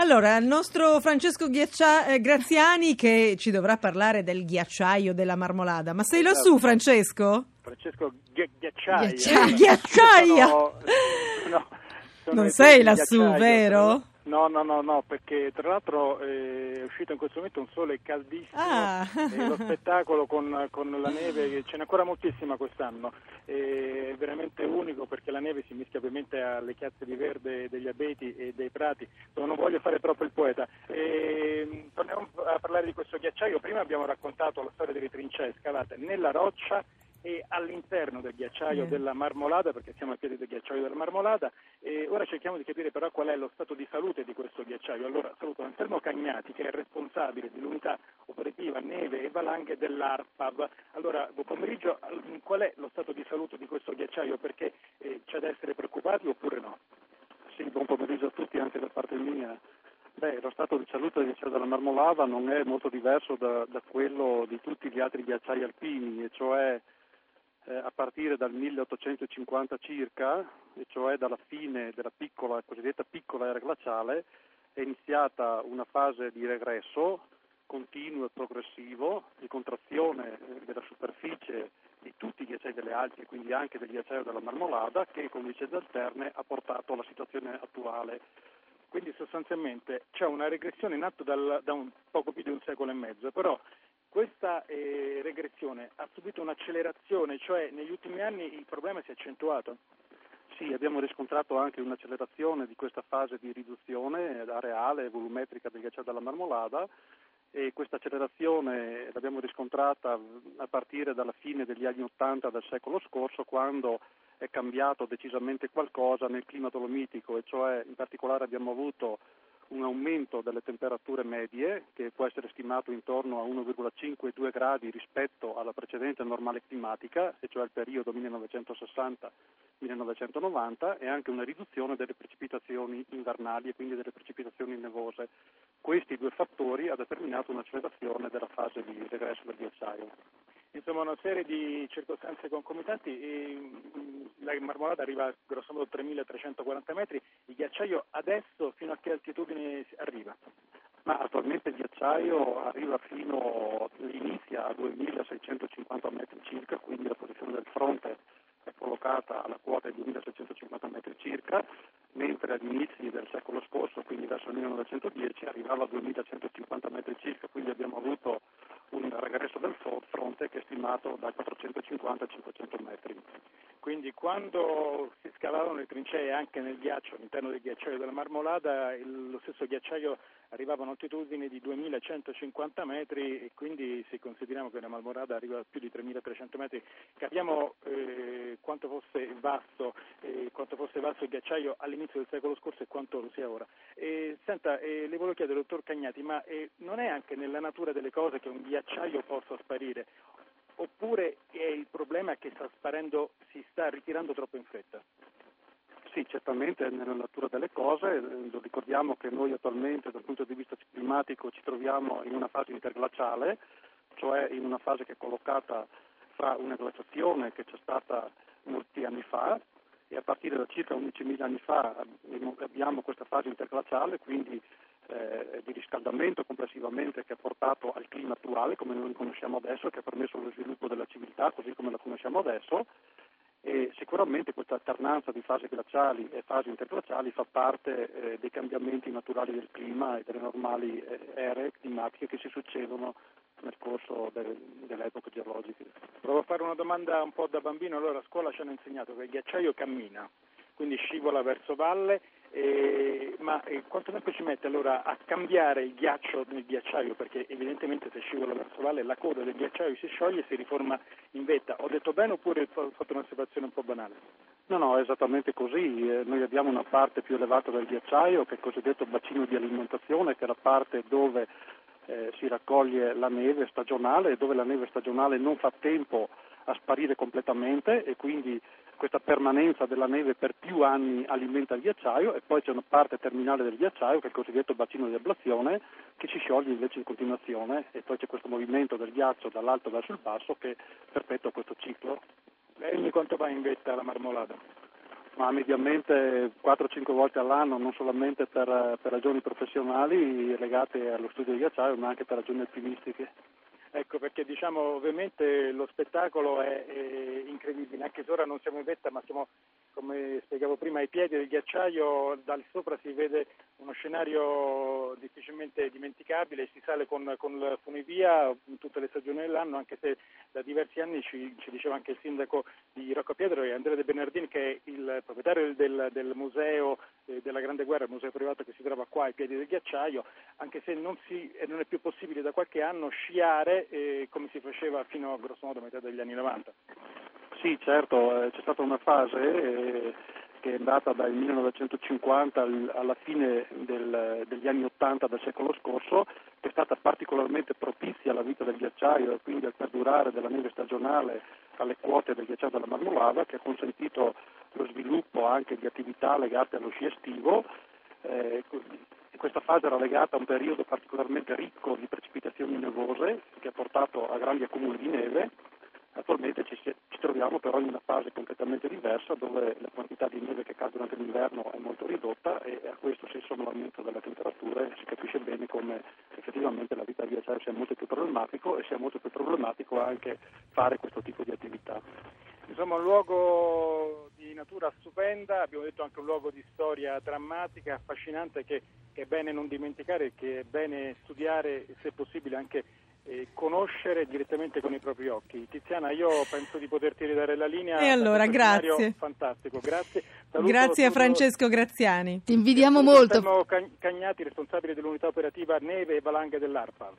Allora, il nostro Francesco Ghiaccia- eh, Graziani che ci dovrà parlare del ghiacciaio della marmolada. Ma sei lassù, Francesco? Francesco Ghi- Ghiacciaia. Ghiaccia- Ghiacciaia! Sono- no, sono Non sei lassù, ghiacciaio, vero? No, no, no, no, perché tra l'altro eh, è uscito in questo momento un sole caldissimo Ah. e lo spettacolo con, con la neve, ce n'è ancora moltissima quest'anno, è veramente unico perché la neve si mischia ovviamente alle chiazze di verde degli abeti e dei prati, non voglio fare troppo il poeta. E, torniamo a parlare di questo ghiacciaio, prima abbiamo raccontato la storia delle trincee scavate nella roccia e all'interno del ghiacciaio della Marmolada, perché siamo ai piedi del ghiacciaio della Marmolada, e ora cerchiamo di capire però qual è lo stato di salute di questo ghiacciaio. Allora saluto Anselmo Cagnati che è responsabile dell'unità operativa neve e valanghe dell'ARPAV. Allora, buon pomeriggio, Al- qual è lo stato di salute di questo ghiacciaio? Perché eh, c'è da essere preoccupati oppure no? Sì, buon pomeriggio a tutti anche da parte mia. Beh, lo stato di salute del ghiacciaio della Marmolava non è molto diverso da, da quello di tutti gli altri ghiacciai alpini, e cioè eh, a partire dal 1850 circa, e cioè dalla fine della piccola, cosiddetta piccola era glaciale, è iniziata una fase di regresso continuo e progressivo, di contrazione eh, della superficie di tutti i ghiacciai delle Alpi, quindi anche del ghiacciaio della Marmolada, che con vicende alterne ha portato alla situazione attuale. Quindi sostanzialmente c'è una regressione in atto dal- da un poco più di un secolo e mezzo, però questa eh, regressione ha subito un'accelerazione, cioè negli ultimi anni il problema si è accentuato. Sì, abbiamo riscontrato anche un'accelerazione di questa fase di riduzione areale e volumetrica del ghiacciaio della Marmolada e questa accelerazione l'abbiamo riscontrata a partire dalla fine degli anni Ottanta del secolo scorso quando è cambiato decisamente qualcosa nel clima dolomitico e cioè in particolare abbiamo avuto un aumento delle temperature medie che può essere stimato intorno a 1,5-2 gradi rispetto alla precedente normale climatica, e cioè il periodo 1960-1990, e anche una riduzione delle precipitazioni invernali e quindi delle precipitazioni nevose. Questi due fattori hanno determinato un'accelerazione della fase di regresso del ghiacciaio. Insomma, una serie di circostanze concomitanti. mm, la marmolata arriva a grosso modo a 3.340 metri. Il ghiacciaio adesso fino a che altitudine arriva? Ma attualmente il ghiacciaio arriva fino, inizia a 2650 metri circa, quindi la posizione del fronte è collocata alla quota di 2650 metri circa, mentre agli inizi del secolo scorso, quindi verso il 1910, arrivava a 2150 metri circa, quindi abbiamo avuto un regresso del fro- fronte che è stimato da 450 a 500 metri. Quindi quando si scavavano le trincee anche nel ghiaccio, all'interno del ghiacciaio della Marmolada, il- lo stesso ghiacciaio arrivava a un'altitudine di 2150 metri e quindi se consideriamo che la Marmolada arriva a più di 3300 metri, capiamo eh, quanto fosse vasto, eh, quanto fosse vasto il ghiacciaio all'inizio del secolo scorso e quanto lo sia ora. E, senta, eh, le volevo chiedere, dottor Cagnati, ma eh, non è anche nella natura delle cose che un ghiacciaio possa sparire? Oppure è il problema che sta sparendo, si sta ritirando troppo in fretta? Sì, certamente è nella natura delle cose, eh, lo ricordiamo che noi attualmente dal punto di vista climatico ci troviamo in una fase interglaciale, cioè in una fase che è collocata fra una glaciazione che c'è stata molti anni fa e a partire da circa 11.000 anni fa abbiamo questa fase interglaciale, quindi eh, di riscaldamento complessivamente che ha portato al clima attuale come noi lo conosciamo adesso che ha permesso lo sviluppo della civiltà così come la conosciamo adesso e sicuramente questa alternanza di fasi glaciali e fasi interglaciali fa parte eh, dei cambiamenti naturali del clima e delle normali eh, ere climatiche che si succedono nel corso de- delle epoche geologiche. Provo a fare una domanda un po' da bambino, allora a scuola ci hanno insegnato che il ghiacciaio cammina, quindi scivola verso valle, eh, ma eh, quanto tempo ci mette allora a cambiare il ghiaccio nel ghiacciaio? Perché evidentemente se scivola verso valle la coda del ghiacciaio si scioglie e si riforma in vetta. Ho detto bene oppure ho fatto un'osservazione un po' banale? No, no, è esattamente così. Eh, noi abbiamo una parte più elevata del ghiacciaio che è il cosiddetto bacino di alimentazione, che è la parte dove eh, si raccoglie la neve stagionale e dove la neve stagionale non fa tempo a sparire completamente e quindi questa permanenza della neve per più anni alimenta il ghiacciaio e poi c'è una parte terminale del ghiacciaio che è il cosiddetto bacino di ablazione che si scioglie invece in continuazione e poi c'è questo movimento del ghiaccio dall'alto verso il basso che perpetua questo ciclo. Lei ogni quanto va in vetta alla marmolata? Ma mediamente 4-5 volte all'anno, non solamente per, per ragioni professionali legate allo studio di ghiacciaio, ma anche per ragioni alpinistiche. Ecco perché diciamo ovviamente lo spettacolo è, è, incredibile, anche se ora non siamo in vetta ma siamo come spiegavo prima ai piedi del ghiacciaio, dal sopra si vede uno scenario difficilmente dimenticabile, si sale con, con la funivia in tutte le stagioni dell'anno, anche se da diversi anni ci, ci diceva anche il sindaco di Rocco Pietro e Andrea De Bernardini che è il proprietario del, del museo eh, della Grande Guerra, il museo privato che si trova qua ai piedi del ghiacciaio, anche se non, si, non è più possibile da qualche anno sciare eh, come si faceva fino a grosso modo a metà degli anni 90. Sì, certo, eh, c'è stata una fase eh, che è andata dal 1950 alla fine del, degli anni 80 del secolo scorso, che è stata particolarmente propizia alla vita del ghiacciaio e quindi al perdurare della neve stagionale alle quote del ghiacciaio della Marmolada, che ha consentito lo sviluppo anche di attività legate allo sci estivo. Eh, questa fase era legata a un periodo particolarmente ricco di precipitazioni nevose che ha portato a grandi accumuli di neve. Attualmente ci, ci, troviamo però in una fase completamente diversa dove la quantità di neve che cade durante l'inverno è molto ridotta e a questo si somma l'aumento della temperatura e si capisce bene come effettivamente la vita ghiacciaia sia molto più problematico e sia molto più problematico anche fare questo tipo di attività. Insomma un luogo di natura stupenda, abbiamo detto anche un luogo di storia drammatica, affascinante che, che è bene non dimenticare, che è bene studiare e se possibile anche conoscere direttamente con i propri occhi. Tiziana, io penso di poterti ridare la linea. E allora, grazie. Fantastico, grazie. Saluto grazie a Francesco Graziani. Ti invidiamo molto. Fermo Cagnati, responsabile dell'unità operativa Neve e Valanghe dell'ARPA.